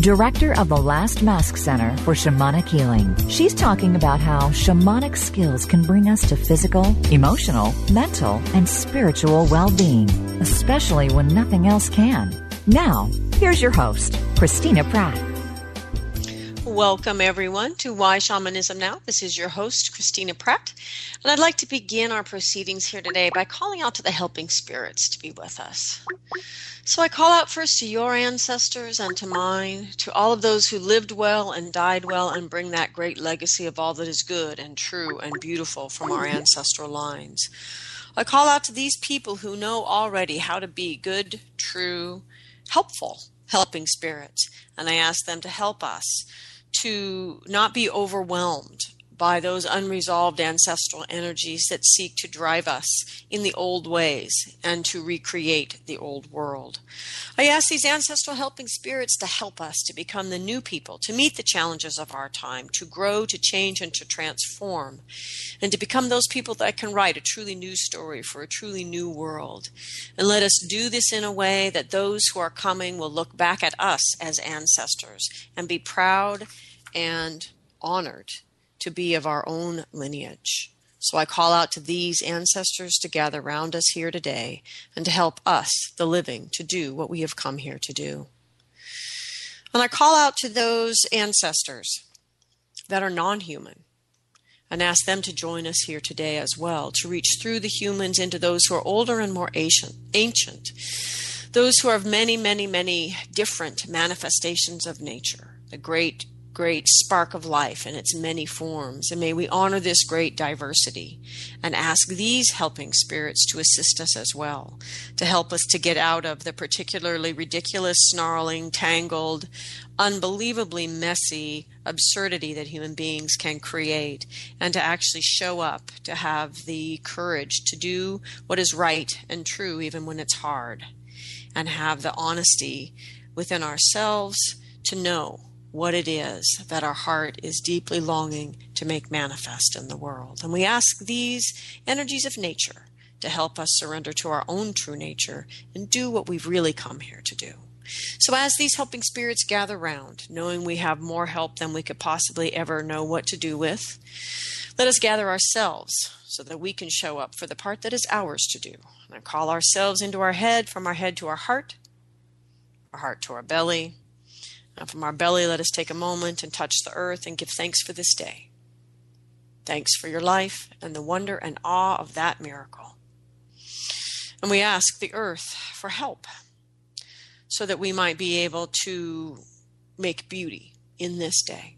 director of the Last Mask Center for Shamanic Healing. She's talking about how shamanic skills can bring us to physical, emotional, mental, and spiritual well being, especially when nothing else can. Now, here's your host, Christina Pratt. Welcome, everyone, to Why Shamanism Now. This is your host, Christina Pratt, and I'd like to begin our proceedings here today by calling out to the helping spirits to be with us. So I call out first to your ancestors and to mine, to all of those who lived well and died well and bring that great legacy of all that is good and true and beautiful from our ancestral lines. I call out to these people who know already how to be good, true, helpful, helping spirits, and I ask them to help us to not be overwhelmed by those unresolved ancestral energies that seek to drive us in the old ways and to recreate the old world. I ask these ancestral helping spirits to help us to become the new people, to meet the challenges of our time, to grow, to change, and to transform, and to become those people that can write a truly new story for a truly new world. And let us do this in a way that those who are coming will look back at us as ancestors and be proud and honored to be of our own lineage. So I call out to these ancestors to gather round us here today and to help us, the living, to do what we have come here to do. And I call out to those ancestors that are non human and ask them to join us here today as well, to reach through the humans into those who are older and more ancient, those who are of many, many, many different manifestations of nature, the great great spark of life in its many forms. And may we honor this great diversity and ask these helping spirits to assist us as well, to help us to get out of the particularly ridiculous, snarling, tangled, unbelievably messy absurdity that human beings can create, and to actually show up, to have the courage to do what is right and true even when it's hard, and have the honesty within ourselves to know what it is that our heart is deeply longing to make manifest in the world. And we ask these energies of nature to help us surrender to our own true nature and do what we've really come here to do. So, as these helping spirits gather round, knowing we have more help than we could possibly ever know what to do with, let us gather ourselves so that we can show up for the part that is ours to do. And call ourselves into our head, from our head to our heart, our heart to our belly, now, from our belly, let us take a moment and touch the earth and give thanks for this day. Thanks for your life and the wonder and awe of that miracle. And we ask the earth for help so that we might be able to make beauty in this day,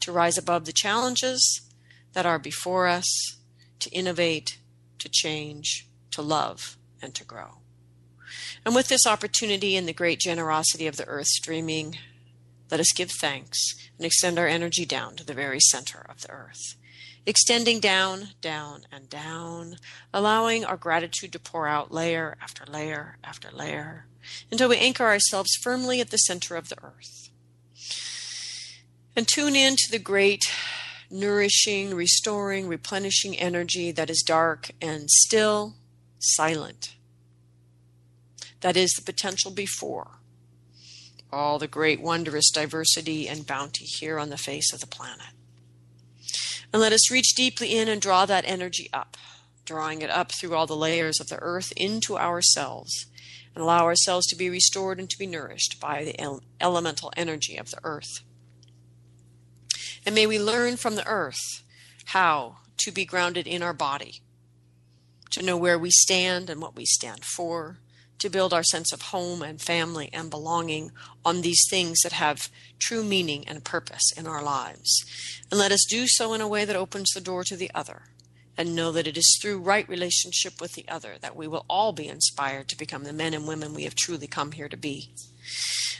to rise above the challenges that are before us, to innovate, to change, to love, and to grow. And with this opportunity and the great generosity of the earth streaming let us give thanks and extend our energy down to the very center of the earth. Extending down, down, and down, allowing our gratitude to pour out layer after layer after layer until we anchor ourselves firmly at the center of the earth. And tune in to the great, nourishing, restoring, replenishing energy that is dark and still silent. That is the potential before all the great, wondrous diversity and bounty here on the face of the planet. And let us reach deeply in and draw that energy up, drawing it up through all the layers of the earth into ourselves, and allow ourselves to be restored and to be nourished by the elemental energy of the earth. And may we learn from the earth how to be grounded in our body, to know where we stand and what we stand for, to build our sense of home and family and belonging on these things that have true meaning and purpose in our lives. And let us do so in a way that opens the door to the other. And know that it is through right relationship with the other that we will all be inspired to become the men and women we have truly come here to be.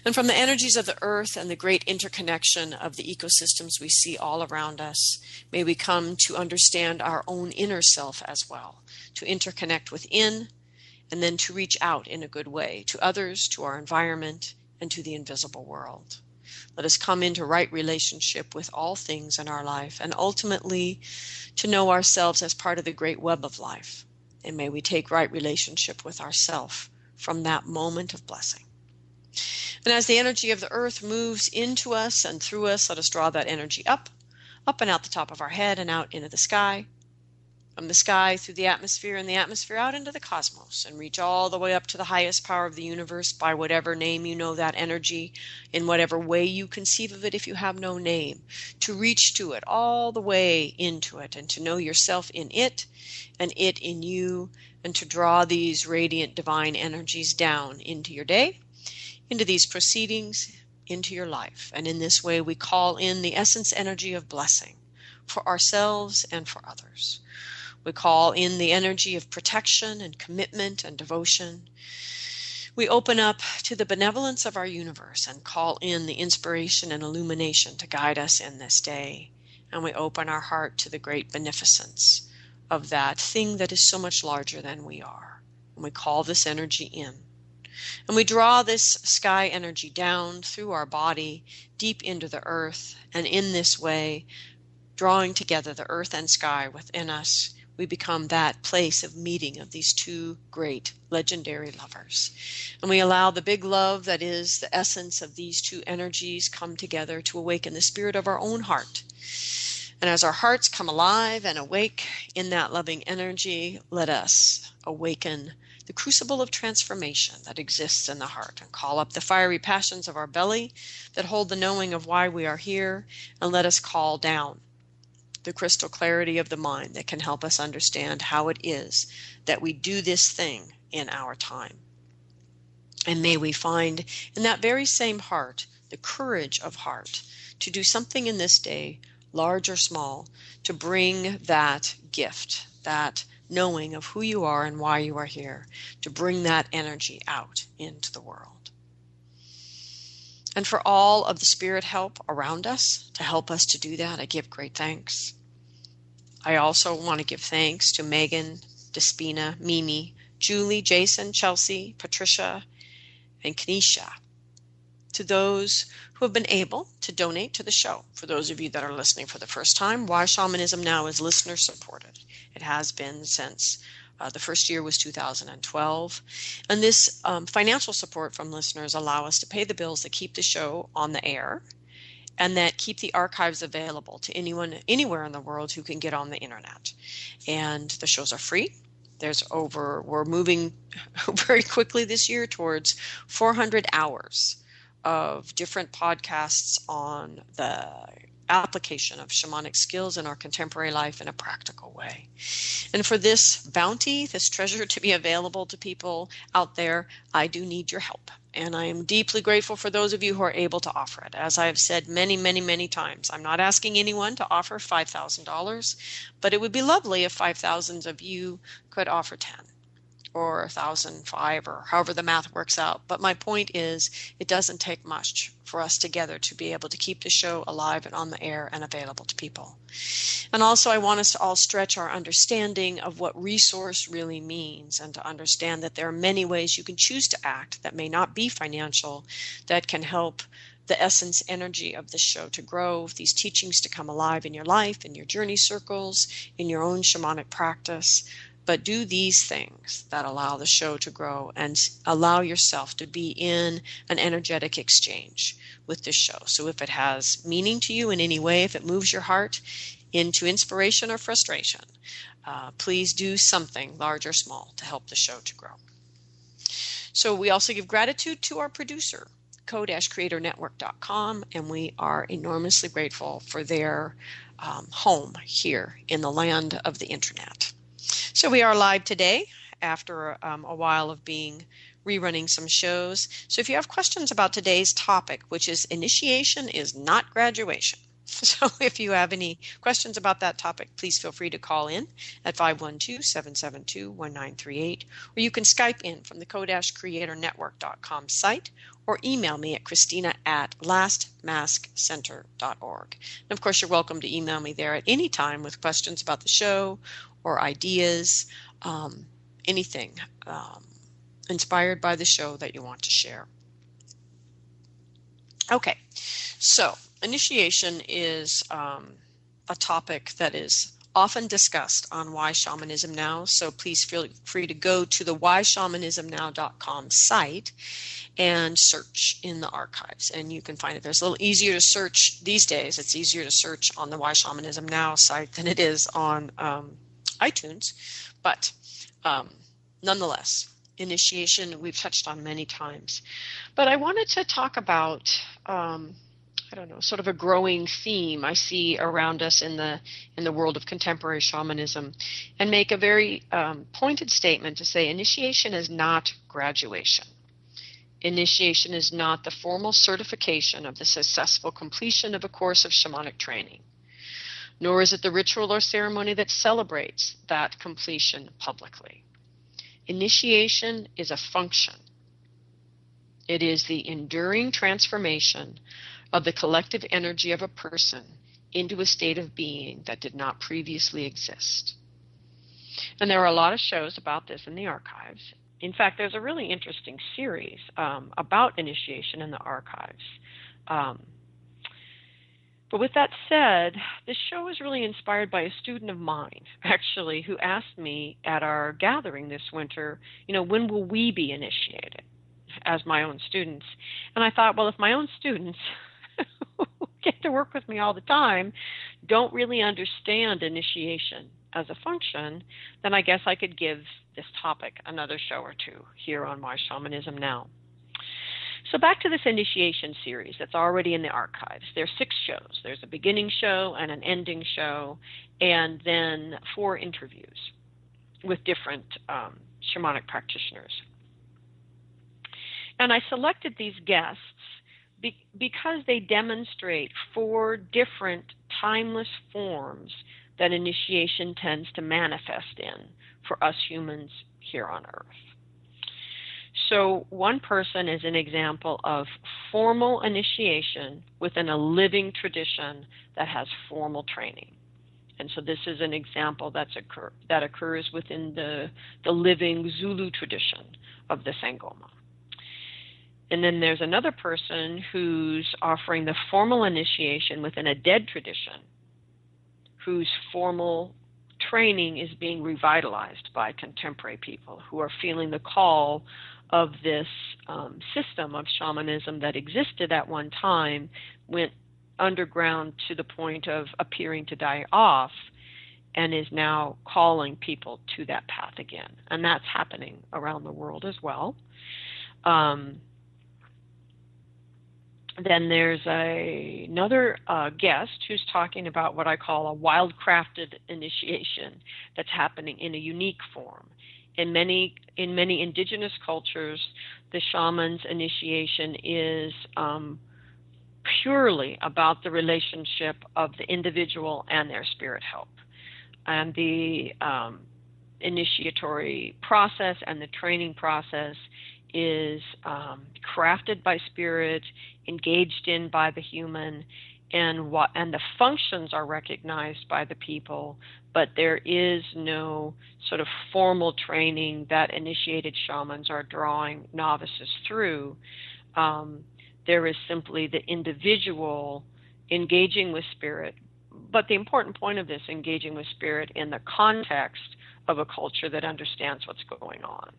And from the energies of the earth and the great interconnection of the ecosystems we see all around us, may we come to understand our own inner self as well, to interconnect within, and then to reach out in a good way to others, to our environment, and to the invisible world. Let us come into right relationship with all things in our life, and ultimately to know ourselves as part of the great web of life. And may we take right relationship with ourself from that moment of blessing. And as the energy of the earth moves into us and through us, let us draw that energy up, up and out the top of our head and out into the sky, from the sky through the atmosphere and the atmosphere out into the cosmos and reach all the way up to the highest power of the universe by whatever name you know that energy, in whatever way you conceive of it if you have no name, to reach to it all the way into it and to know yourself in it and it in you and to draw these radiant divine energies down into your day into these proceedings, into your life. And in this way, we call in the essence energy of blessing for ourselves and for others. We call in the energy of protection and commitment and devotion. We open up to the benevolence of our universe and call in the inspiration and illumination to guide us in this day. And we open our heart to the great beneficence of that thing that is so much larger than we are. And we call this energy in. And we draw this sky energy down through our body, deep into the earth, and in this way, drawing together the earth and sky within us, we become that place of meeting of these two great legendary lovers. And we allow the big love that is the essence of these two energies come together to awaken the spirit of our own heart. And as our hearts come alive and awake in that loving energy, let us awaken the crucible of transformation that exists in the heart and call up the fiery passions of our belly that hold the knowing of why we are here and let us call down the crystal clarity of the mind that can help us understand how it is that we do this thing in our time. And may we find in that very same heart the courage of heart to do something in this day, large or small, to bring that gift, that knowing of who you are and why you are here, to bring that energy out into the world. And for all of the spirit help around us to help us to do that, I give great thanks. I also want to give thanks to Megan, Despina, Mimi, Julie, Jason, Chelsea, Patricia, and Kenesha. To those who have been able to donate to the show. For those of you that are listening for the first time, Why Shamanism Now is listener supported. It has been since uh, the first year was 2012. And this um, financial support from listeners allow us to pay the bills that keep the show on the air and that keep the archives available to anyone anywhere in the world who can get on the internet. And the shows are free. There's over, we're moving very quickly this year towards 400 hours of different podcasts on the application of shamanic skills in our contemporary life in a practical way. And for this bounty, this treasure to be available to people out there, I do need your help. And I am deeply grateful for those of you who are able to offer it. As I have said many, many, many times, I'm not asking anyone to offer $5,000, but it would be lovely if 5,000 of you could offer 10 or 1005 or however the math works out. But my point is, it doesn't take much for us together to be able to keep the show alive and on the air and available to people. And also, I want us to all stretch our understanding of what resource really means and to understand that there are many ways you can choose to act that may not be financial that can help the essence energy of this show to grow, these teachings to come alive in your life, in your journey circles, in your own shamanic practice, but do these things that allow the show to grow and allow yourself to be in an energetic exchange with the show. So if it has meaning to you in any way, if it moves your heart into inspiration or frustration, uh, please do something large or small to help the show to grow. So we also give gratitude to our producer, co-creatornetwork.com, and we are enormously grateful for their um, home here in the land of the internet. So we are live today after um, a while of being rerunning some shows. So if you have questions about today's topic, which is initiation is not graduation, So if you have any questions about that topic, please feel free to call in at 512-772-1938 or you can Skype in from the kodashcreatornetwork.com site or email me at christina at lastmaskcenter.org. And of course, you're welcome to email me there at any time with questions about the show or ideas, um, anything um, inspired by the show that you want to share. Okay, so initiation is um, a topic that is often discussed on Why Shamanism Now. So please feel free to go to the whyshamanismnow.com site and search in the archives, and you can find it. There's a little easier to search these days. It's easier to search on the Why Shamanism Now site than it is on um, iTunes, but um, nonetheless, initiation we've touched on many times. But I wanted to talk about um, I don't know, sort of a growing theme I see around us in the in the world of contemporary shamanism, and make a very um, pointed statement to say initiation is not graduation. Initiation is not the formal certification of the successful completion of a course of shamanic training, nor is it the ritual or ceremony that celebrates that completion publicly. Initiation is a function. It is the enduring transformation of the collective energy of a person into a state of being that did not previously exist. And there are a lot of shows about this in the archives. In fact, there's a really interesting series um, about initiation in the archives. Um, but with that said, this show was really inspired by a student of mine, actually, who asked me at our gathering this winter, you know, when will we be initiated as my own students? And I thought, well, if my own students get to work with me all the time don't really understand initiation as a function, then I guess I could give this topic another show or two here on Why Shamanism Now. So back to this initiation series that's already in the archives. There's six shows. There's a beginning show and an ending show, and then four interviews with different um, shamanic practitioners. And I selected these guests be, because they demonstrate four different timeless forms that initiation tends to manifest in for us humans here on earth. So, one person is an example of formal initiation within a living tradition that has formal training. And so, this is an example that's occur, that occurs within the, the living Zulu tradition of the Sangoma. And then there's another person who's offering the formal initiation within a dead tradition, whose formal training is being revitalized by contemporary people who are feeling the call of this um, system of shamanism that existed at one time, went underground to the point of appearing to die off, and is now calling people to that path again. And that's happening around the world as well. Um, then there's a, another uh, guest who's talking about what I call a wildcrafted initiation that's happening in a unique form. In many in many indigenous cultures, the shaman's initiation is um, purely about the relationship of the individual and their spirit help, and the um, initiatory process and the training process is um, crafted by spirit, engaged in by the human, and what and the functions are recognized by the people, but there is no sort of formal training that initiated shamans are drawing novices through. Um, there is simply the individual engaging with spirit, but the important point of this engaging with spirit in the context of a culture that understands what's going on.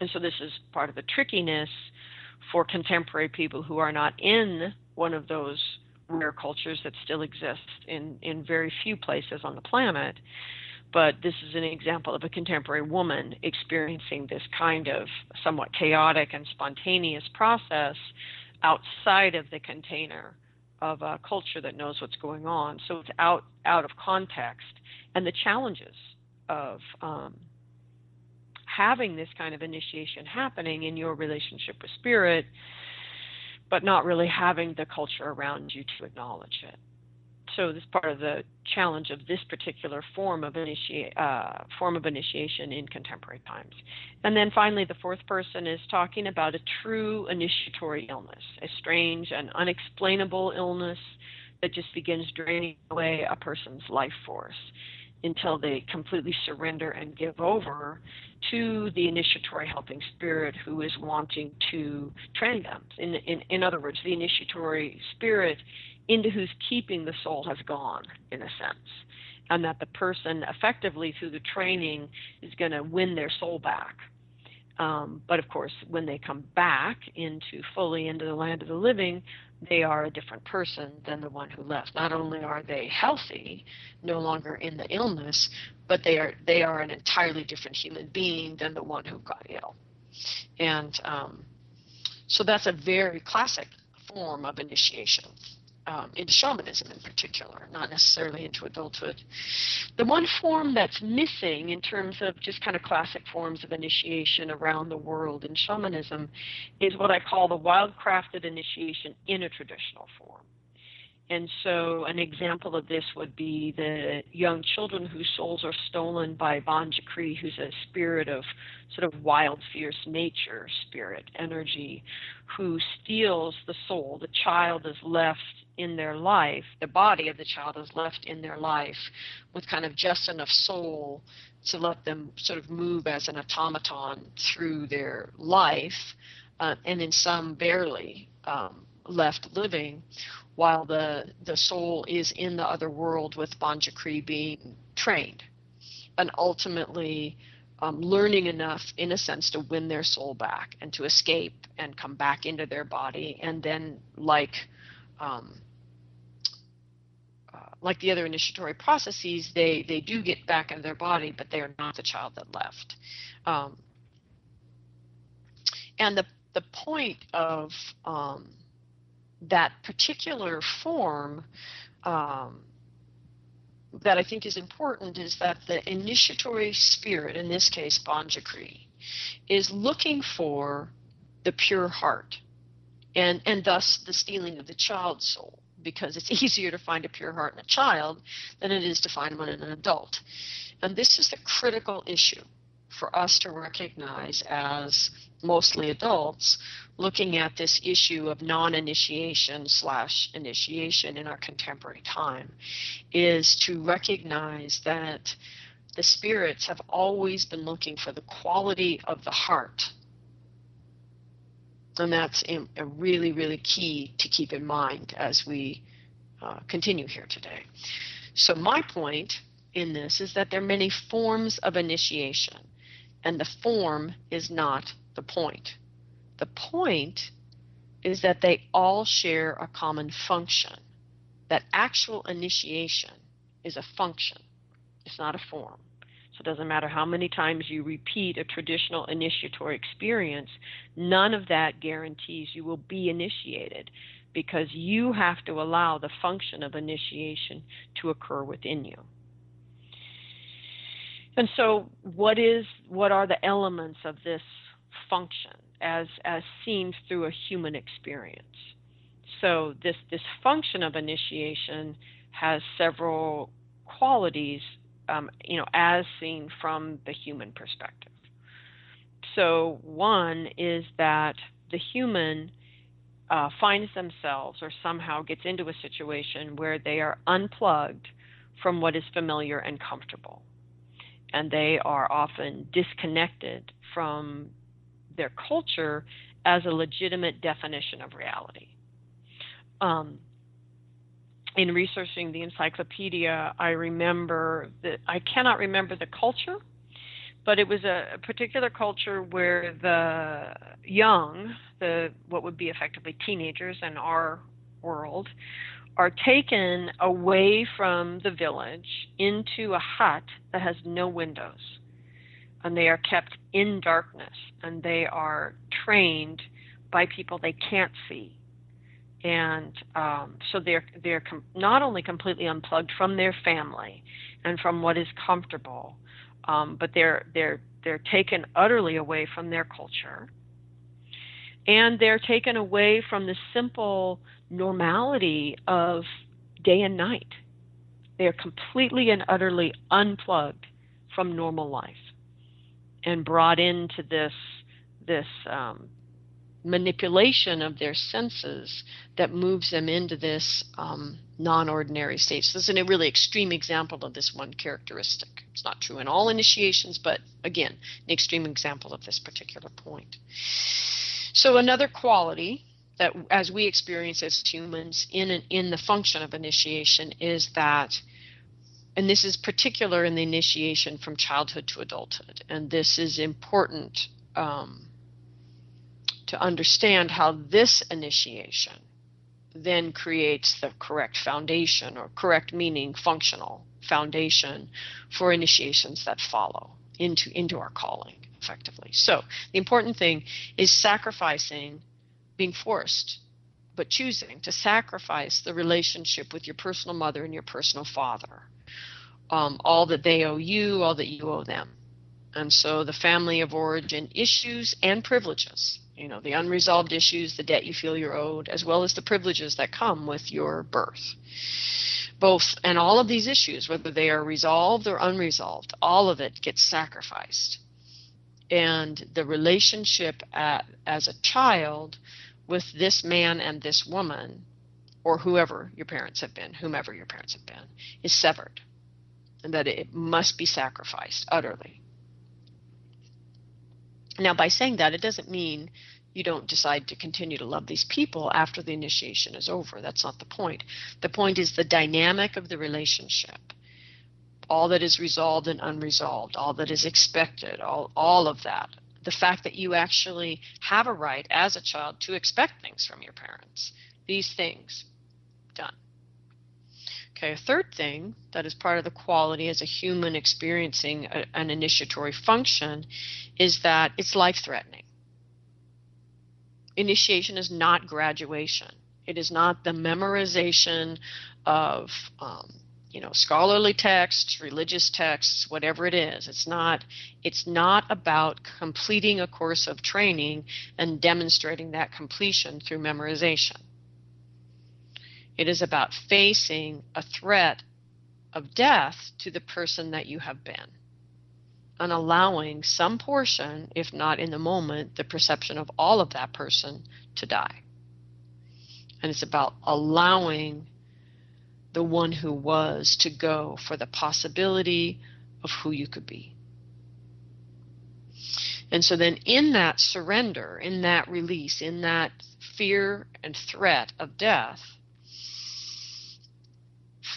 And so this is part of the trickiness for contemporary people who are not in one of those rare cultures that still exist in, in very few places on the planet. But this is an example of a contemporary woman experiencing this kind of somewhat chaotic and spontaneous process outside of the container of a culture that knows what's going on. So it's out out of context, and the challenges of um, having this kind of initiation happening in your relationship with spirit, but not really having the culture around you to acknowledge it. so this is part of the challenge of this particular form of uh, form of initiation in contemporary times. And then finally, the fourth person is talking about a true initiatory illness, a strange and unexplainable illness that just begins draining away a person's life force until they completely surrender and give over to the initiatory helping spirit who is wanting to train them. In, in, in other words, the initiatory spirit into whose keeping the soul has gone, in a sense. And that the person effectively through the training is going to win their soul back. Um, but of course, when they come back into fully into the land of the living, they are a different person than the one who left. Not only are they healthy, no longer in the illness, but they are they are an entirely different human being than the one who got ill. And um, so that's a very classic form of initiation um, in shamanism in particular, not necessarily into adulthood. The one form that's missing in terms of just kind of classic forms of initiation around the world in shamanism is what I call the wildcrafted initiation in a traditional form. And so, an example of this would be the young children whose souls are stolen by Banjakri, who's a spirit of sort of wild, fierce nature, spirit, energy, who steals the soul. The child is left in their life, the body of the child is left in their life with kind of just enough soul to let them sort of move as an automaton through their life, uh, and in some barely um, left living while the the soul is in the other world with Banjakri being trained, and ultimately um, learning enough, in a sense, to win their soul back and to escape and come back into their body, and then like um, like the other initiatory processes, they they do get back in their body, but they are not the child that left. Um, and the the point of um, that particular form um, that I think is important is that the initiatory spirit, in this case Banjakri, is looking for the pure heart and, and thus the stealing of the child's soul because it's easier to find a pure heart in a child than it is to find one in an adult. And this is the critical issue for us to recognize as mostly adults looking at this issue of non-initiation slash initiation in our contemporary time is to recognize that the spirits have always been looking for the quality of the heart and that's a really really key to keep in mind as we uh, continue here today so my point in this is that there are many forms of initiation and the form is not the point. The point is that they all share a common function. That actual initiation is a function, it's not a form. So it doesn't matter how many times you repeat a traditional initiatory experience, none of that guarantees you will be initiated because you have to allow the function of initiation to occur within you. And so what is what are the elements of this function as as seen through a human experience? So this this function of initiation has several qualities, um, you know, as seen from the human perspective. So one is that the human uh, finds themselves or somehow gets into a situation where they are unplugged from what is familiar and comfortable and they are often disconnected from their culture as a legitimate definition of reality. Um, in researching the encyclopedia, I remember that I cannot remember the culture, but it was a, particular culture where the young, the what would be effectively teenagers in our world, are taken away from the village into a hut that has no windows. And they are kept in darkness and they are trained by people they can't see. And um, so they're they're com- not only completely unplugged from their family and from what is comfortable, um, but they're they're they're taken utterly away from their culture, and they're taken away from the simple normality of day and night. They are completely and utterly unplugged from normal life and brought into this this um, manipulation of their senses that moves them into this um, non-ordinary state. So this is a really extreme example of this one characteristic. It's not true in all initiations, but again, an extreme example of this particular point. So another quality that as we experience as humans in an, in the function of initiation is that and this is particular in the initiation from childhood to adulthood and this is important um, to understand how this initiation then creates the correct foundation or correct meaning functional foundation for initiations that follow into into our calling effectively. So the important thing is sacrificing being forced but choosing to sacrifice the relationship with your personal mother and your personal father um, all that they owe you all that you owe them. And so the family of origin issues and privileges you know, the unresolved issues, the debt you feel you're owed, as well as the privileges that come with your birth. Both, and all of these issues, whether they are resolved or unresolved, all of it gets sacrificed. And the relationship at, as a child with this man and this woman, or whoever your parents have been, whomever your parents have been, is severed. And that it must be sacrificed utterly. Now, by saying that, it doesn't mean you don't decide to continue to love these people after the initiation is over. That's not the point. The point is the dynamic of the relationship. All that is resolved and unresolved, all that is expected, all, all of that. The fact that you actually have a right as a child to expect things from your parents. These things. Done. Okay, a third thing that is part of the quality as a human experiencing a, an initiatory function is that it's life threatening. Initiation is not graduation. It is not the memorization of um, you know scholarly texts, religious texts, whatever it is. It's not it's not about completing a course of training and demonstrating that completion through memorization. It is about facing a threat of death to the person that you have been and allowing some portion, if not in the moment, the perception of all of that person to die. And it's about allowing the one who was to go for the possibility of who you could be. And so then, in that surrender, in that release, in that fear and threat of death,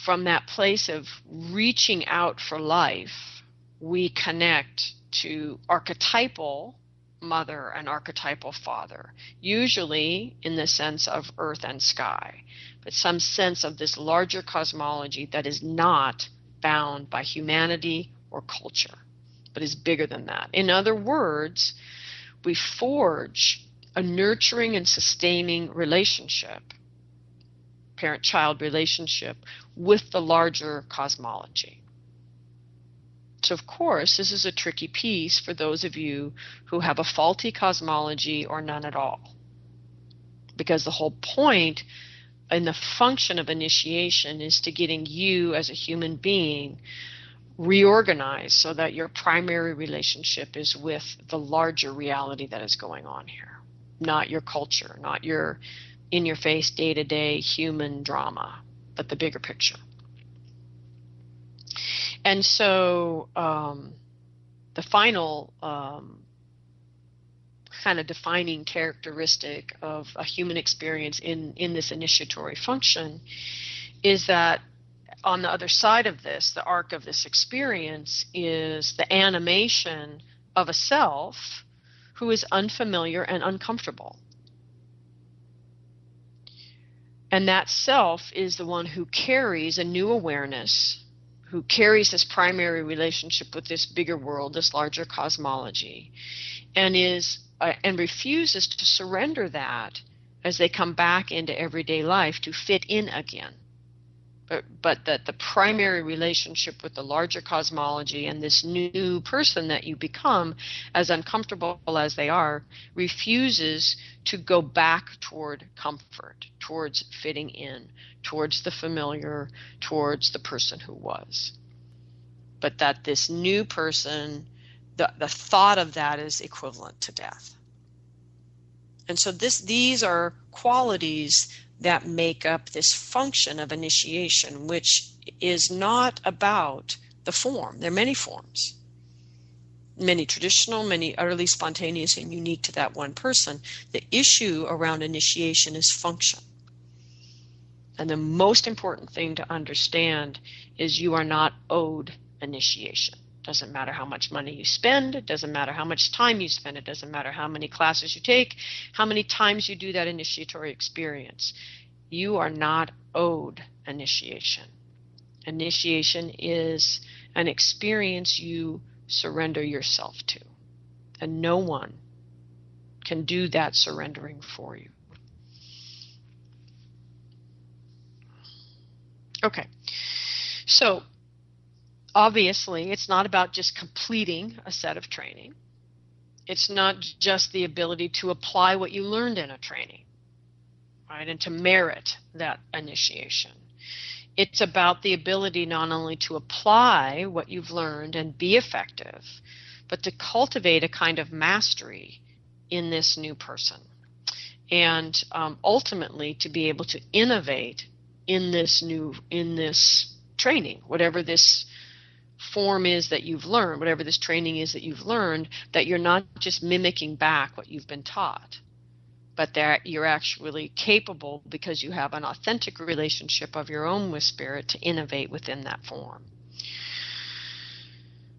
from that place of reaching out for life, we connect to archetypal mother and archetypal father, usually in the sense of earth and sky, but some sense of this larger cosmology that is not bound by humanity or culture, but is bigger than that. In other words, we forge a nurturing and sustaining relationship parent child relationship with the larger cosmology. So, of course, this is a tricky piece for those of you who have a faulty cosmology or none at all. Because the whole point and the function of initiation is to getting you as a human being reorganized so that your primary relationship is with the larger reality that is going on here, not your culture, not your in your face, day to day human drama, but the bigger picture. And so um, the final um, kind of defining characteristic of a human experience in, in this initiatory function is that on the other side of this, the arc of this experience is the animation of a self who is unfamiliar and uncomfortable. And that self is the one who carries a new awareness, who carries this primary relationship with this bigger world, this larger cosmology, and is uh, and refuses to surrender that as they come back into everyday life to fit in again. But, but that the primary relationship with the larger cosmology and this new person that you become, as uncomfortable as they are, refuses to go back toward comfort, towards fitting in, towards the familiar, towards the person who was. But that this new person, the, the thought of that is equivalent to death. And so this these are qualities that make up this function of initiation, which is not about the form. There are many forms, many traditional, many utterly spontaneous and unique to that one person. The issue around initiation is function. And the most important thing to understand is you are not owed initiation. Doesn't matter how much money you spend, it doesn't matter how much time you spend, it doesn't matter how many classes you take, how many times you do that initiatory experience. You are not owed initiation. Initiation is an experience you surrender yourself to, and no one can do that surrendering for you. Okay, so obviously, it's not about just completing a set of training. It's not just the ability to apply what you learned in a training, right, and to merit that initiation. It's about the ability not only to apply what you've learned and be effective, but to cultivate a kind of mastery in this new person. And um, ultimately to be able to innovate in this new, in this training, whatever this form is that you've learned, whatever this training is that you've learned, that you're not just mimicking back what you've been taught, but that you're actually capable because you have an authentic relationship of your own with spirit to innovate within that form.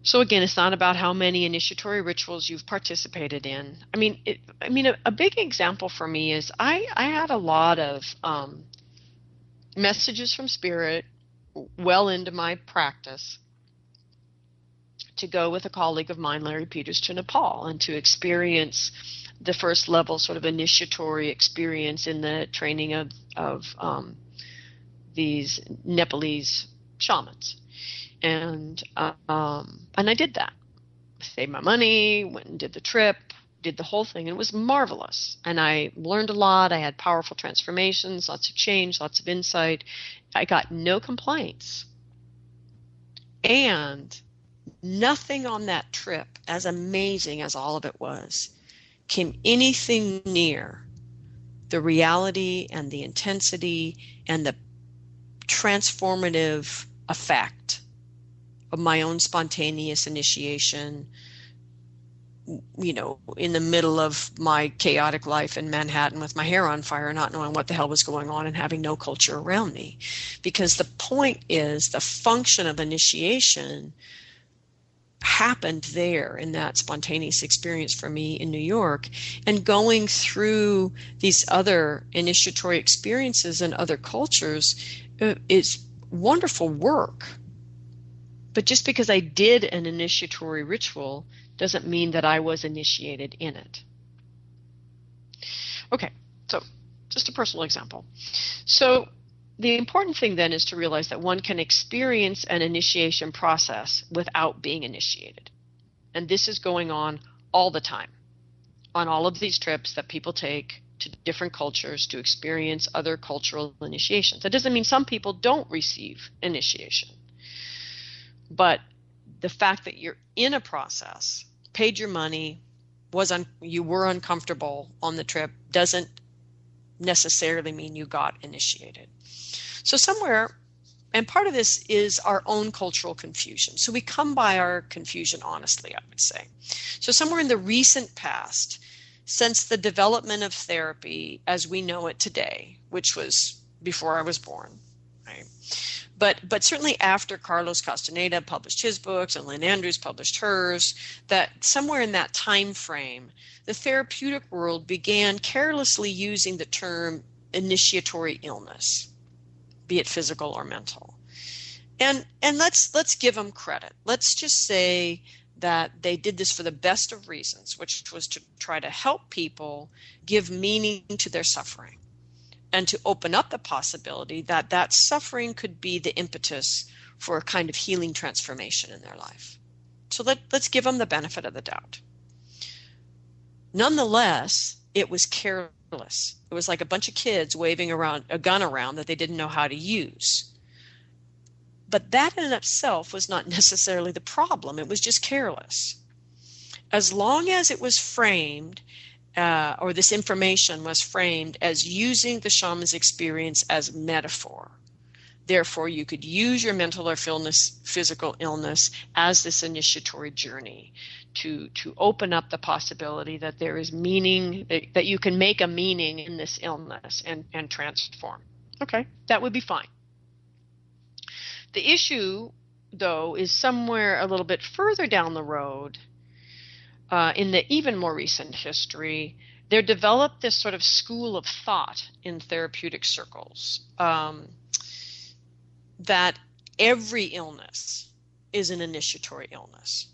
So again, it's not about how many initiatory rituals you've participated in. I mean, it, I mean, a, a, big example for me is I I had a lot of um, messages from spirit well into my practice to go with a colleague of mine, Larry Peters, to Nepal and to experience the first level sort of initiatory experience in the training of, of um, these Nepalese shamans. And um, and I did that. Saved my money, went and did the trip, did the whole thing. And it was marvelous. And I learned a lot. I had powerful transformations, lots of change, lots of insight. I got no complaints. And nothing on that trip, as amazing as all of it was, came anything near the reality and the intensity and the transformative effect of my own spontaneous initiation you know, in the middle of my chaotic life in Manhattan with my hair on fire, not knowing what the hell was going on and having no culture around me. Because the point is the function of initiation happened there in that spontaneous experience for me in New York and going through these other initiatory experiences and other cultures uh, is wonderful work. But just because I did an initiatory ritual doesn't mean that I was initiated in it. Okay, so just a personal example. So the important thing then is to realize that one can experience an initiation process without being initiated. And this is going on all the time on all of these trips that people take to different cultures to experience other cultural initiations. That doesn't mean some people don't receive initiation. But the fact that you're in a process, paid your money, was un- you were uncomfortable on the trip doesn't necessarily mean you got initiated. So, somewhere, and part of this is our own cultural confusion. So, we come by our confusion honestly, I would say. So, somewhere in the recent past, since the development of therapy as we know it today, which was before I was born, right? But, but certainly after Carlos Castaneda published his books and Lynn Andrews published hers, that somewhere in that time frame, the therapeutic world began carelessly using the term initiatory illness be it physical or mental. And and let's let's give them credit. Let's just say that they did this for the best of reasons, which was to try to help people give meaning to their suffering, and to open up the possibility that that suffering could be the impetus for a kind of healing transformation in their life. So let, let's give them the benefit of the doubt. Nonetheless, it was careless. It was like a bunch of kids waving around a gun around that they didn't know how to use. But that in itself was not necessarily the problem, it was just careless. As long as it was framed uh, or this information was framed as using the shaman's experience as metaphor. Therefore, you could use your mental or illness, physical illness as this initiatory journey to, to open up the possibility that there is meaning, that, that you can make a meaning in this illness and, and transform. Okay, that would be fine. The issue, though, is somewhere a little bit further down the road uh, in the even more recent history, there developed this sort of school of thought in therapeutic circles um, that every illness is an initiatory illness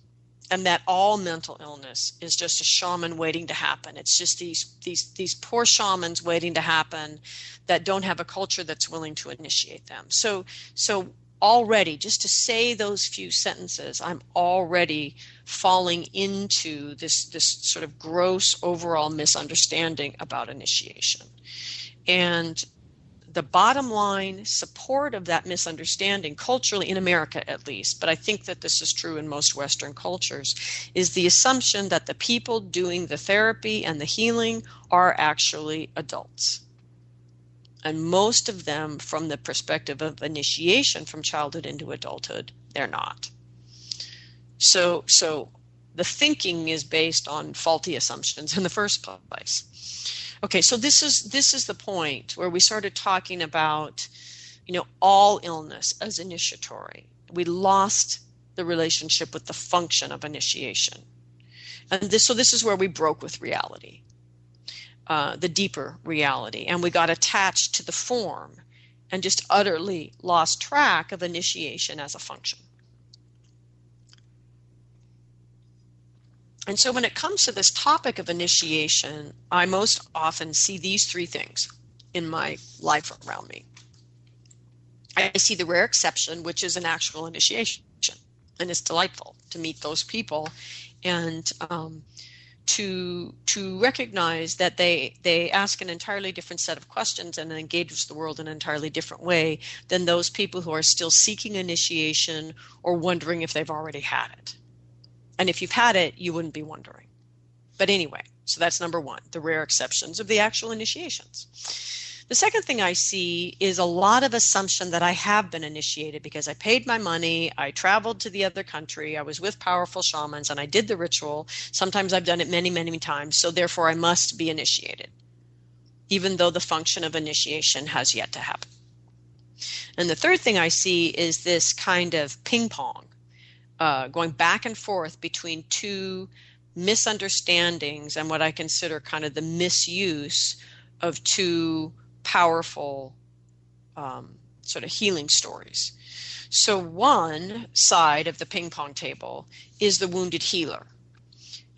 and that all mental illness is just a shaman waiting to happen. It's just these these these poor shamans waiting to happen that don't have a culture that's willing to initiate them. So so already just to say those few sentences i'm already falling into this this sort of gross overall misunderstanding about initiation. And the bottom line support of that misunderstanding culturally in america at least but i think that this is true in most western cultures is the assumption that the people doing the therapy and the healing are actually adults and most of them from the perspective of initiation from childhood into adulthood they're not. So so the thinking is based on faulty assumptions in the first place. Okay so this is this is the point where we started talking about you know all illness as initiatory. We lost the relationship with the function of initiation. And this so this is where we broke with reality uh, the deeper reality. And we got attached to the form and just utterly lost track of initiation as a function. And so when it comes to this topic of initiation, I most often see these three things in my life around me. I see the rare exception, which is an actual initiation, and it's delightful to meet those people. And um, to to recognize that they they ask an entirely different set of questions and engage the world in an entirely different way than those people who are still seeking initiation or wondering if they've already had it. And if you've had it, you wouldn't be wondering. But anyway, so that's number one, the rare exceptions of the actual initiations. The second thing I see is a lot of assumption that I have been initiated because I paid my money, I traveled to the other country, I was with powerful shamans, and I did the ritual. Sometimes I've done it many, many times, so therefore I must be initiated, even though the function of initiation has yet to happen. And the third thing I see is this kind of ping pong uh, going back and forth between two misunderstandings and what I consider kind of the misuse of two powerful um, sort of healing stories. So, one side of the ping pong table is the wounded healer,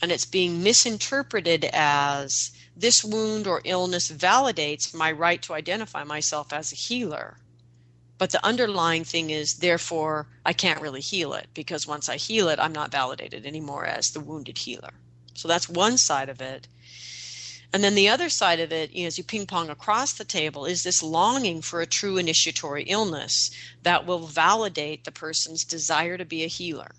and it's being misinterpreted as this wound or illness validates my right to identify myself as a healer. But the underlying thing is, therefore, I can't really heal it because once I heal it, I'm not validated anymore as the wounded healer. So that's one side of it. And then the other side of it, you know, as you ping pong across the table, is this longing for a true initiatory illness that will validate the person's desire to be a healer.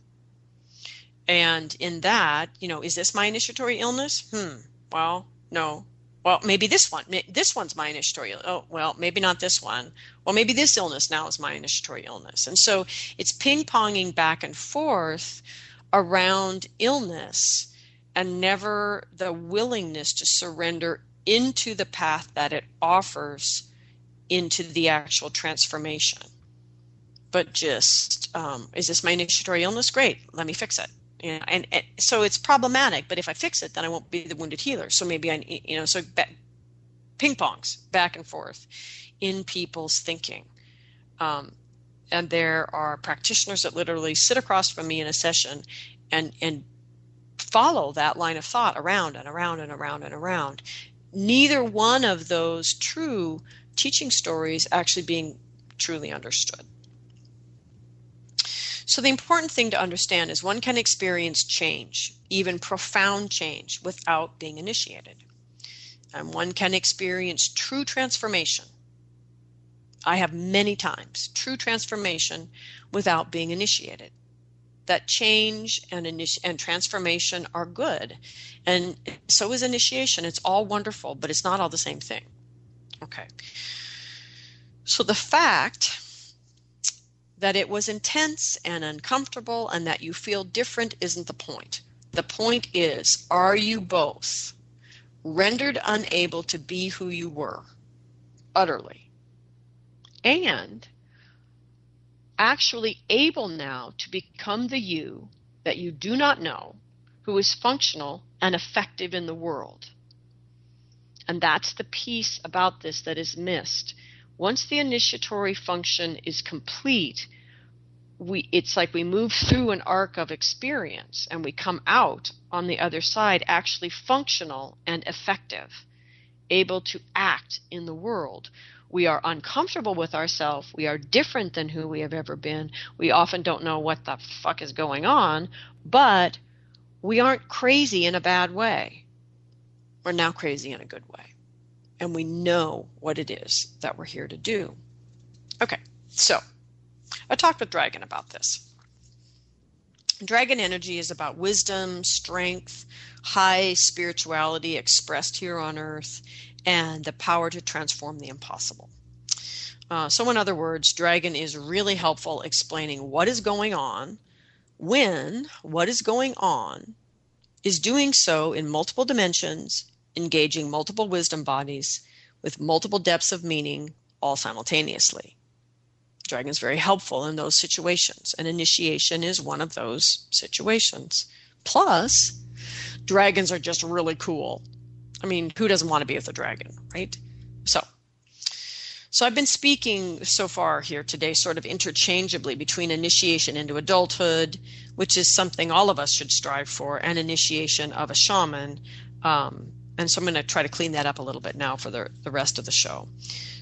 And in that, you know, is this my initiatory illness? Hmm. Well, no. Well, maybe this one. This one's my initiatory. Oh, well, maybe not this one. Well, maybe this illness now is my initiatory illness. And so it's ping ponging back and forth around illness and never the willingness to surrender into the path that it offers into the actual transformation. But just, um, is this my initiatory illness? Great, let me fix it. You know, and, and, so it's problematic. But if I fix it, then I won't be the wounded healer. So maybe I, you know, so ping pongs back and forth in people's thinking. Um, and there are practitioners that literally sit across from me in a session and and follow that line of thought around and around and around and around. Neither one of those true teaching stories actually being truly understood. So, the important thing to understand is one can experience change, even profound change, without being initiated. And one can experience true transformation. I have many times true transformation without being initiated. That change and, initi- and transformation are good. And so is initiation. It's all wonderful, but it's not all the same thing. Okay. So the fact that it was intense and uncomfortable and that you feel different isn't the point. The point is are you both rendered unable to be who you were utterly and actually able now to become the you that you do not know who is functional and effective in the world? And that's the piece about this that is missed. Once the initiatory function is complete, we it's like we move through an arc of experience and we come out on the other side actually functional and effective, able to act in the world. We are uncomfortable with ourselves. We are different than who we have ever been. We often don't know what the fuck is going on, but we aren't crazy in a bad way. We're now crazy in a good way. And we know what it is that we're here to do. Okay, so I talked with Dragon about this. Dragon energy is about wisdom, strength, high spirituality expressed here on earth, and the power to transform the impossible. Uh, so, in other words, Dragon is really helpful explaining what is going on, when what is going on is doing so in multiple dimensions engaging multiple wisdom bodies with multiple depths of meaning all simultaneously. Dragon is very helpful in those situations, and initiation is one of those situations. Plus, dragons are just really cool. I mean, who doesn't want to be with a dragon, right? So, so I've been speaking so far here today sort of interchangeably between initiation into adulthood, which is something all of us should strive for, and initiation of a shaman, um, and so I'm going to try to clean that up a little bit now for the, the rest of the show.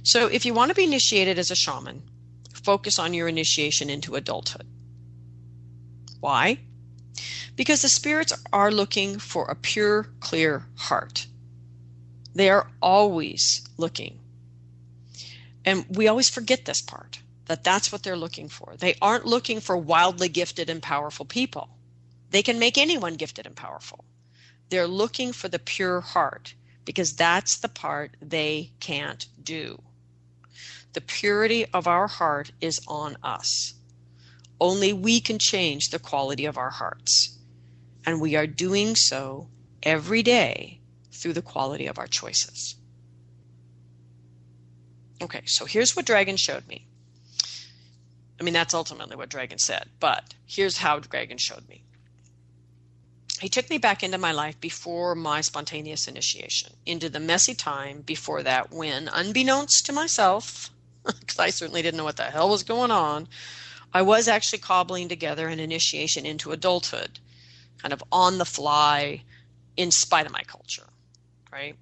So, if you want to be initiated as a shaman, focus on your initiation into adulthood. Why? Because the spirits are looking for a pure, clear heart. They are always looking. And we always forget this part that that's what they're looking for. They aren't looking for wildly gifted and powerful people. They can make anyone gifted and powerful. They're looking for the pure heart because that's the part they can't do. The purity of our heart is on us. Only we can change the quality of our hearts. And we are doing so every day through the quality of our choices. Okay, so here's what Dragon showed me. I mean, that's ultimately what Dragon said, but here's how Dragon showed me he took me back into my life before my spontaneous initiation, into the messy time before that when, unbeknownst to myself, because I certainly didn't know what the hell was going on, I was actually cobbling together an initiation into adulthood, kind of on the fly, in spite of my culture, right?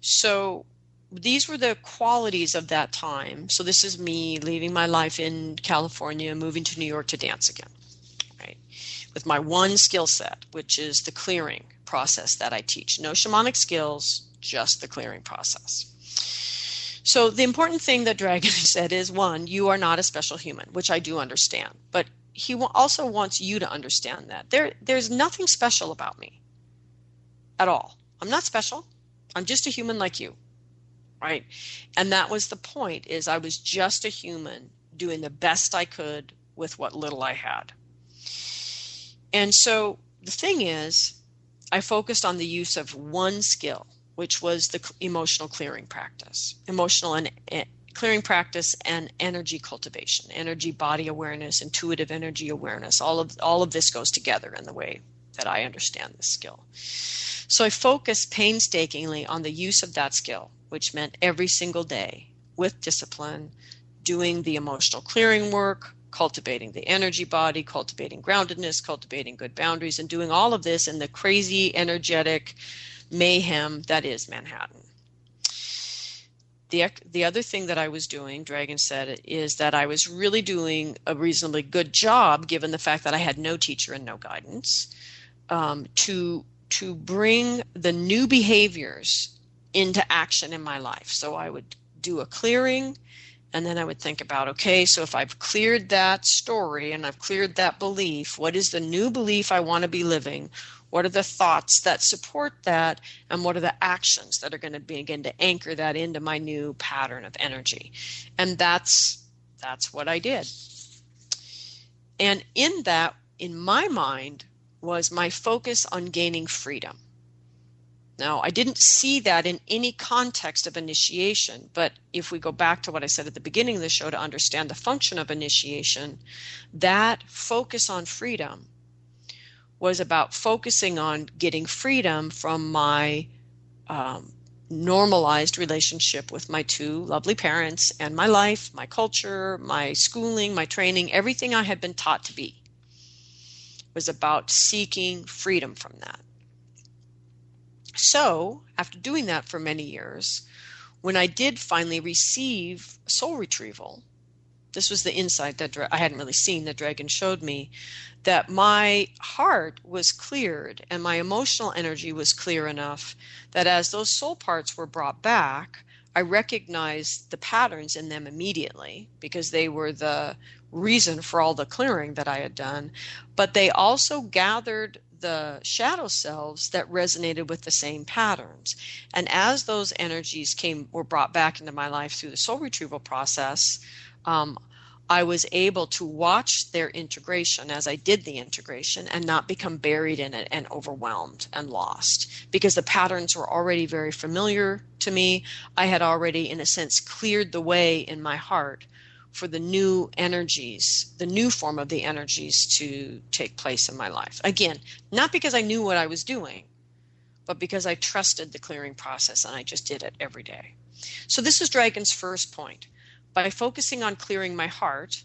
So these were the qualities of that time. So this is me leaving my life in California, moving to New York to dance again right? with my one skill set, which is the clearing process that I teach. No shamanic skills, just the clearing process. So the important thing that Dragon said is one, you are not a special human, which I do understand, but he also wants you to understand that there there's nothing special about me at all. I'm not special. I'm just a human like you. Right? And that was the point is I was just a human doing the best I could with what little I had. And so the thing is, I focused on the use of one skill, which was the emotional clearing practice, emotional and eh, clearing practice and energy cultivation, energy body awareness, intuitive energy awareness. All of all of this goes together in the way that I understand this skill. So I focused painstakingly on the use of that skill, which meant every single day with discipline, doing the emotional clearing work, cultivating the energy body, cultivating groundedness, cultivating good boundaries, and doing all of this in the crazy, energetic mayhem that is Manhattan. the the other thing that I was doing, Dragon said, is that I was really doing a reasonably good job, given the fact that I had no teacher and no guidance, um, to to bring the new behaviors into action in my life. So I would do a clearing, and then I would think about, okay, so if I've cleared that story and I've cleared that belief, what is the new belief I want to be living? What are the thoughts that support that? And what are the actions that are going to begin to anchor that into my new pattern of energy? And that's that's what I did. And in that, in my mind, was my focus on gaining freedom. Now, I didn't see that in any context of initiation, but if we go back to what I said at the beginning of the show to understand the function of initiation, that focus on freedom was about focusing on getting freedom from my um, normalized relationship with my two lovely parents and my life, my culture, my schooling, my training, everything I had been taught to be was about seeking freedom from that. So, after doing that for many years, when I did finally receive soul retrieval, this was the insight that I hadn't really seen that Dragon showed me that my heart was cleared and my emotional energy was clear enough that as those soul parts were brought back, I recognized the patterns in them immediately because they were the reason for all the clearing that I had done. But they also gathered the shadow selves that resonated with the same patterns. And as those energies came were brought back into my life through the soul retrieval process, um, I was able to watch their integration as I did the integration and not become buried in it and overwhelmed and lost because the patterns were already very familiar to me. I had already, in a sense, cleared the way in my heart for the new energies, the new form of the energies to take place in my life. Again, not because I knew what I was doing, but because I trusted the clearing process and I just did it every day. So, this is Dragon's first point by focusing on clearing my heart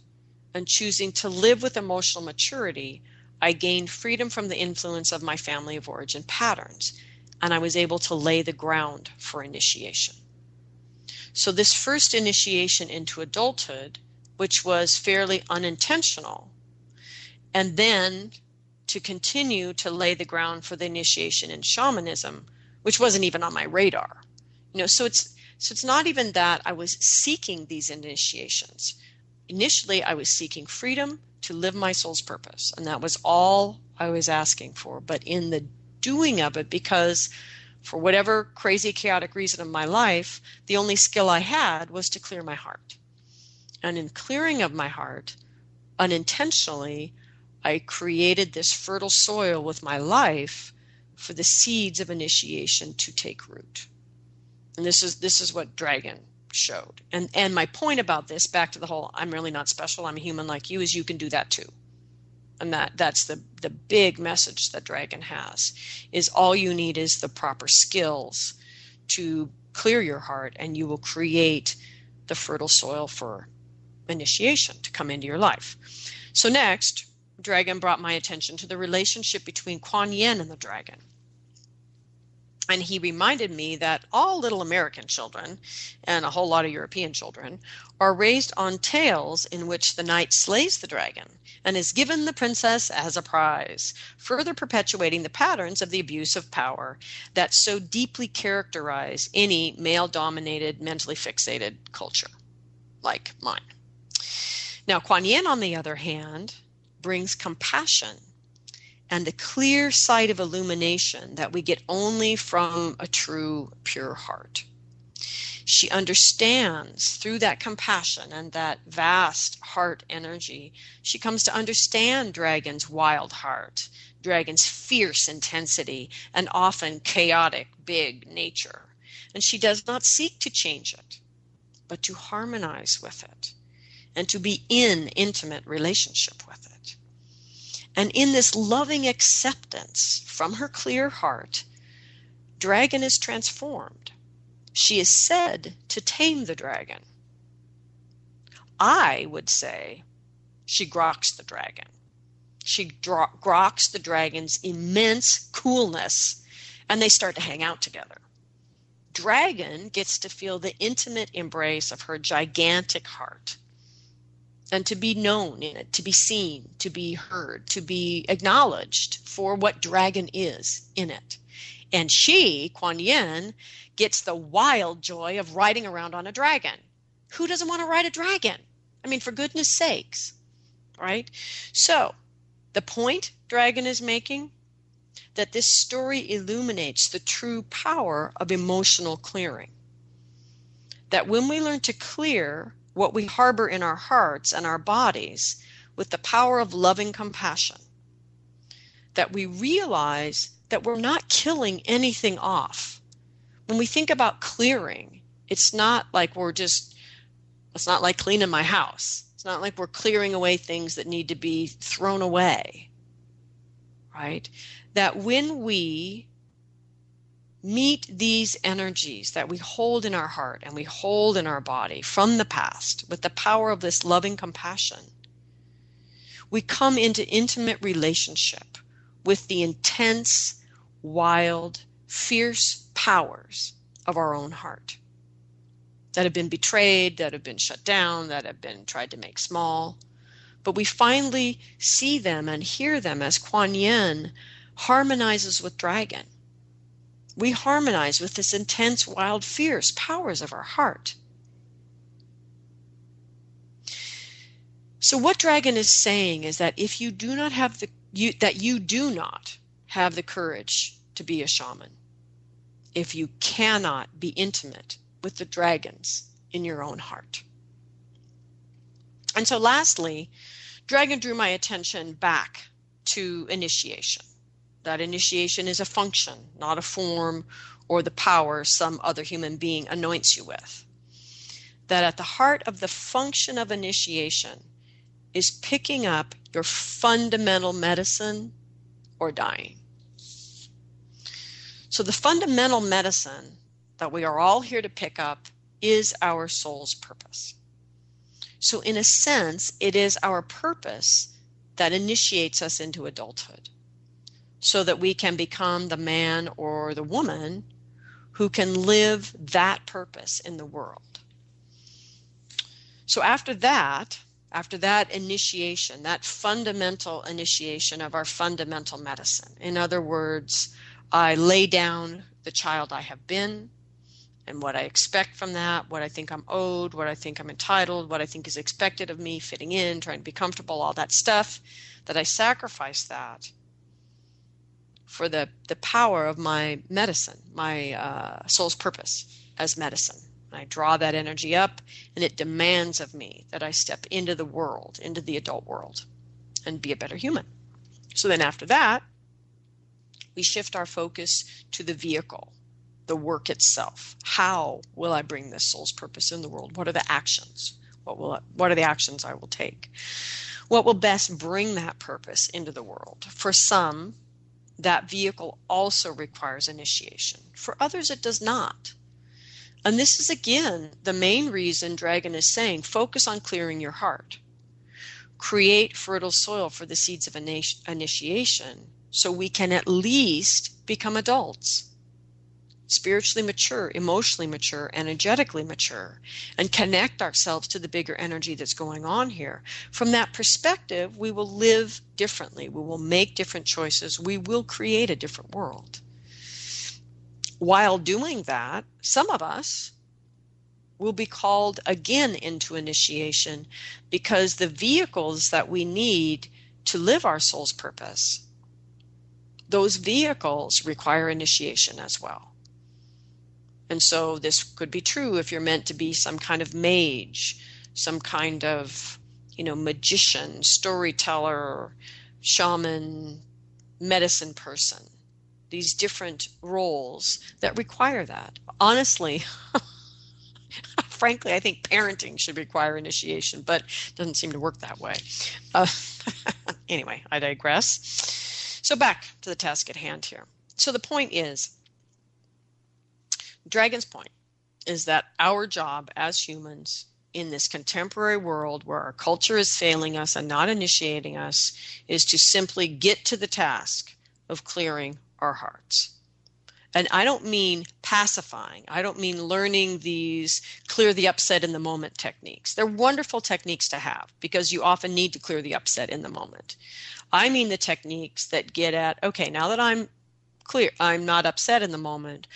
and choosing to live with emotional maturity, I gained freedom from the influence of my family of origin patterns, and I was able to lay the ground for initiation. So, this first initiation into adulthood, which was fairly unintentional, and then to continue to lay the ground for the initiation in shamanism, which wasn't even on my radar. You know, so it's so it's not even that I was seeking these initiations. Initially, I was seeking freedom to live my soul's purpose, and that was all I was asking for. But in the doing of it, because for whatever crazy, chaotic reason of my life, the only skill I had was to clear my heart. And in clearing of my heart, unintentionally, I created this fertile soil with my life for the seeds of initiation to take root and this is this is what dragon showed. And and my point about this back to the whole i'm really not special i'm a human like you is you can do that too. And that that's the the big message that dragon has is all you need is the proper skills to clear your heart and you will create the fertile soil for initiation to come into your life. So next dragon brought my attention to the relationship between kuan yin and the dragon and he reminded me that all little American children, and a whole lot of European children, are raised on tales in which the knight slays the dragon and is given the princess as a prize, further perpetuating the patterns of the abuse of power that so deeply characterize any male dominated, mentally fixated culture like mine. Now, Kuan Yin, on the other hand, brings compassion and the clear sight of illumination that we get only from a true, pure heart. She understands through that compassion and that vast heart energy, she comes to understand Dragon's wild heart, Dragon's fierce intensity, and often chaotic, big nature. And she does not seek to change it, but to harmonize with it and to be in intimate relationship with it. And in this loving acceptance from her clear heart, Dragon is transformed. She is said to tame the dragon. I would say she groks the dragon. She dro- groks the dragon's immense coolness, and they start to hang out together. dragon gets to feel the intimate embrace of her gigantic heart and to be known in it, to be seen, to be heard, to be acknowledged for what dragon is in it. And she, Kuan Yin, gets the wild joy of riding around on a dragon. Who doesn't want to ride a dragon? I mean, for goodness sakes, right? So, the point Dragon is making that this story illuminates the true power of emotional clearing. That when we learn to clear what we harbor in our hearts and our bodies with the power of loving compassion, that we realize that we're not killing anything off. When we think about clearing, it's not like we're just, it's not like cleaning my house. It's not like we're clearing away things that need to be thrown away. Right? That when we meet these energies that we hold in our heart and we hold in our body from the past with the power of this loving compassion, we come into intimate relationship with the intense, wild, fierce powers of our own heart that have been betrayed, that have been shut down, that have been tried to make small. But we finally see them and hear them as Kuan Yin harmonizes with Dragon we harmonize with this intense, wild, fierce powers of our heart. So what dragon is saying is that if you do not have the you that you do not have the courage to be a shaman, if you cannot be intimate with the dragons in your own heart. And so lastly, dragon drew my attention back to initiation that initiation is a function, not a form or the power some other human being anoints you with. That at the heart of the function of initiation is picking up your fundamental medicine or dying. So, the fundamental medicine that we are all here to pick up is our soul's purpose. So, in a sense, it is our purpose that initiates us into adulthood so that we can become the man or the woman who can live that purpose in the world. So after that, after that initiation, that fundamental initiation of our fundamental medicine, in other words, I lay down the child I have been and what I expect from that, what I think I'm owed, what I think I'm entitled, what I think is expected of me, fitting in, trying to be comfortable, all that stuff, that I sacrifice that for the, the power of my medicine, my uh, soul's purpose as medicine. I draw that energy up, and it demands of me that I step into the world, into the adult world, and be a better human. So then after that, we shift our focus to the vehicle, the work itself. How will I bring this soul's purpose in the world? What are the actions? What will I, what are the actions I will take? What will best bring that purpose into the world? For some, that vehicle also requires initiation. For others, it does not. And this is again the main reason Dragon is saying focus on clearing your heart. Create fertile soil for the seeds of initiation so we can at least become adults spiritually mature, emotionally mature, energetically mature, and connect ourselves to the bigger energy that's going on here. From that perspective, we will live differently. We will make different choices. We will create a different world. While doing that, some of us will be called again into initiation because the vehicles that we need to live our soul's purpose those vehicles require initiation as well. And so this could be true if you're meant to be some kind of mage, some kind of, you know, magician, storyteller, shaman, medicine person. These different roles that require that. Honestly, frankly, I think parenting should require initiation, but it doesn't seem to work that way. Uh, anyway, I digress. So back to the task at hand here. So the point is Dragon's point is that our job as humans in this contemporary world where our culture is failing us and not initiating us is to simply get to the task of clearing our hearts. And I don't mean pacifying. I don't mean learning these clear the upset in the moment techniques. They're wonderful techniques to have because you often need to clear the upset in the moment. I mean the techniques that get at okay, now that I'm clear, I'm not upset in the moment,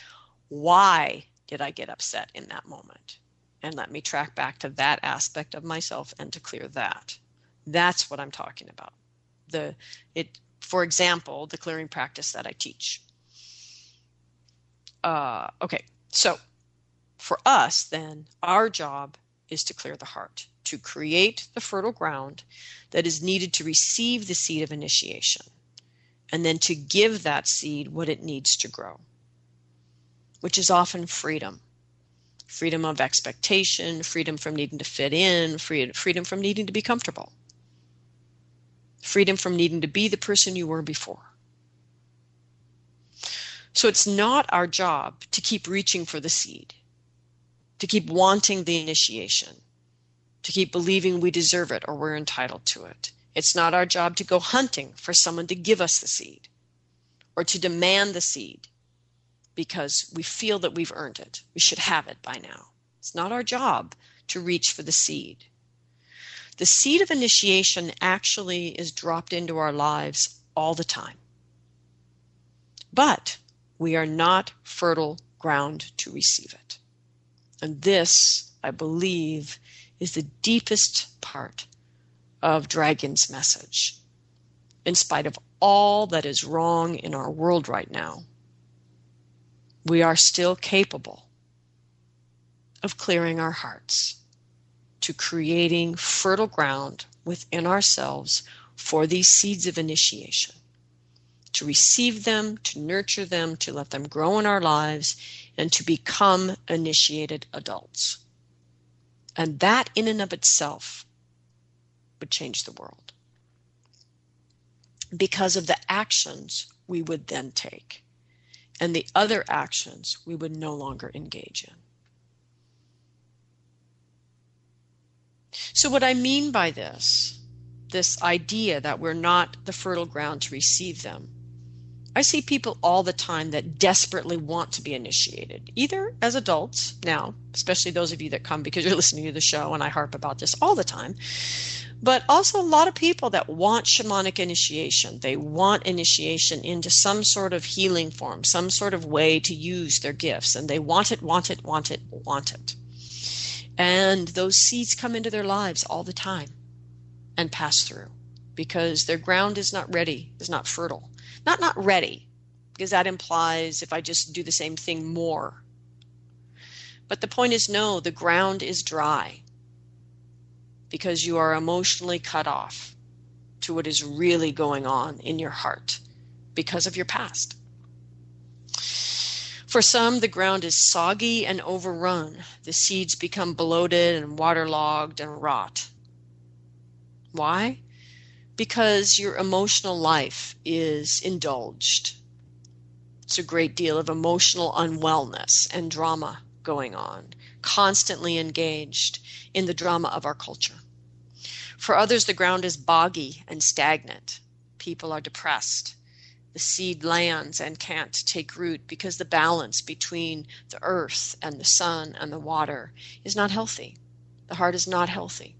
why did I get upset in that moment? And let me track back to that aspect of myself and to clear that. That's what I'm talking about. The it for example, the clearing practice that I teach uh, okay, so for us, then, our job is to clear the heart, to create the fertile ground that is needed to receive the seed of initiation, and then to give that seed what it needs to grow, which is often freedom freedom of expectation, freedom from needing to fit in, freedom from needing to be comfortable, freedom from needing to be the person you were before. So it's not our job to keep reaching for the seed, to keep wanting the initiation, to keep believing we deserve it or we're entitled to it. It's not our job to go hunting for someone to give us the seed or to demand the seed because we feel that we've earned it. We should have it by now. It's not our job to reach for the seed. The seed of initiation actually is dropped into our lives all the time. But we are not fertile ground to receive it. And this, I believe, is the deepest part of Dragon's message. In spite of all that is wrong in our world right now, we are still capable of clearing our hearts to creating fertile ground within ourselves for these seeds of initiation to receive them, to nurture them, to let them grow in our lives, and to become initiated adults. And that, in and of itself, would change the world because of the actions we would then take and the other actions we would no longer engage in. So, what I mean by this, this idea that we're not the fertile ground to receive them, I see people all the time that desperately want to be initiated, either as adults now, especially those of you that come because you're listening to the show and I harp about this all the time, but also a lot of people that want shamanic initiation. They want initiation into some sort of healing form, some sort of way to use their gifts, and they want it, want it, want it, want it. And those seeds come into their lives all the time and pass through because their ground is not ready, is not fertile not not ready, because that implies if I just do the same thing more. But the point is no, the ground is dry because you are emotionally cut off to what is really going on in your heart because of your past. For some, the ground is soggy and overrun. The seeds become bloated and waterlogged and rot. Why? because your emotional life is indulged. It's a great deal of emotional unwellness and drama going on, constantly engaged in the drama of our culture. For others, the ground is boggy and stagnant. People are depressed. The seed lands and can't take root because the balance between the earth and the sun and the water is not healthy. The heart is not healthy.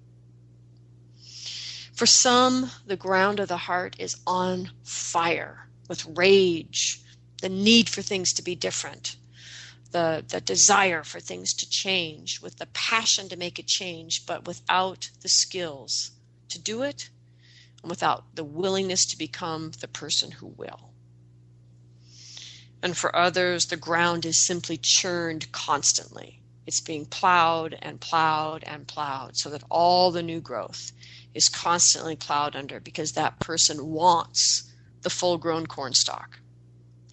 For some, the ground of the heart is on fire with rage, the need for things to be different, the, the desire for things to change, with the passion to make a change, but without the skills to do it, and without the willingness to become the person who will. And for others, the ground is simply churned constantly. It's being plowed and plowed and plowed so that all the new growth is constantly plowed under because that person wants the full grown cornstalk,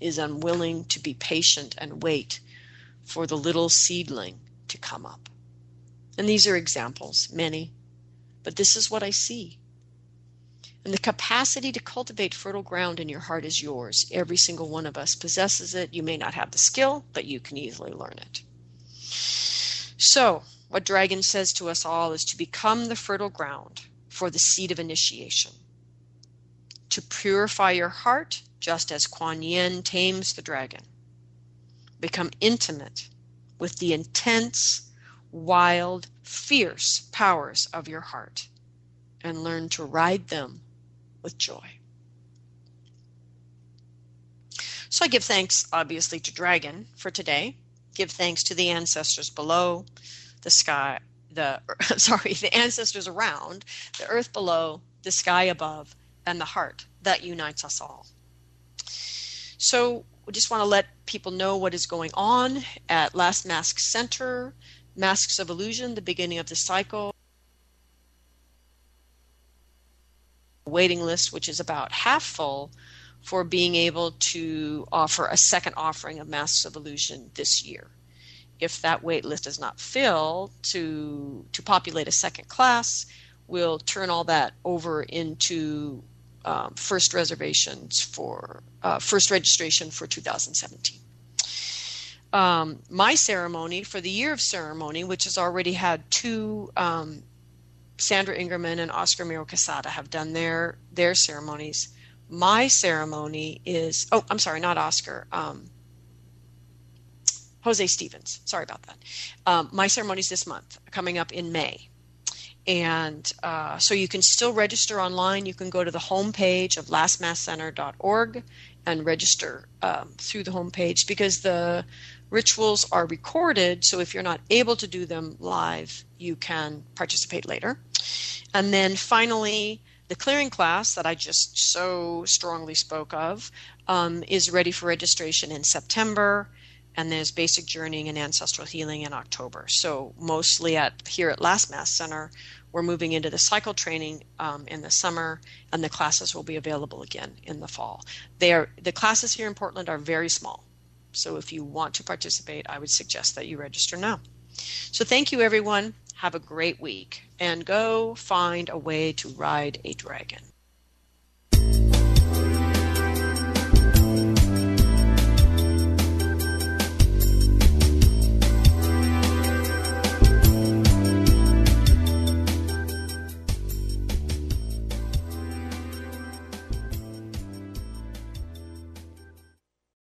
is unwilling to be patient and wait for the little seedling to come up. And these are examples, many, but this is what I see. And the capacity to cultivate fertile ground in your heart is yours. Every single one of us possesses it. You may not have the skill, but you can easily learn it. So, what Dragon says to us all is to become the fertile ground for the seed of initiation. To purify your heart, just as Kuan Yin tames the dragon. Become intimate with the intense, wild, fierce powers of your heart and learn to ride them with joy. So I give thanks, obviously, to Dragon for today. Give thanks to the ancestors below, the sky, the sorry, the ancestors around, the earth below, the sky above, and the heart that unites us all. So we just want to let people know what is going on at Last Mask Center, Masks of Illusion, the beginning of the cycle. Waiting list, which is about half full, for being able to offer a second offering of Masks of Illusion this year. If that wait list does not fill to to populate a second class, we'll turn all that over into um, first reservations for uh, first registration for 2017. Um, my ceremony for the year of ceremony, which has already had two um, Sandra Ingerman and Oscar Miro Quesada have done their their ceremonies my ceremony is oh i'm sorry not oscar um, jose stevens. Sorry about that. Um, my ceremony is this month coming up in may and uh, so you can still register online. You can go to the homepage of lastmaskcenter.org and register um, through the homepage because the rituals are recorded. So if you're not able to do them live you can participate later. And then finally the clearing class that I just so strongly spoke of um, is ready for registration in September, and there's basic journeying and ancestral healing in October. So mostly at here at Last Mask Center, we're moving into the cycle training um, in the summer, and the classes will be available again in the fall. They are the classes here in Portland are very small, so if you want to participate, I would suggest that you register now. So thank you, everyone. Have a great week and go find a way to ride a dragon.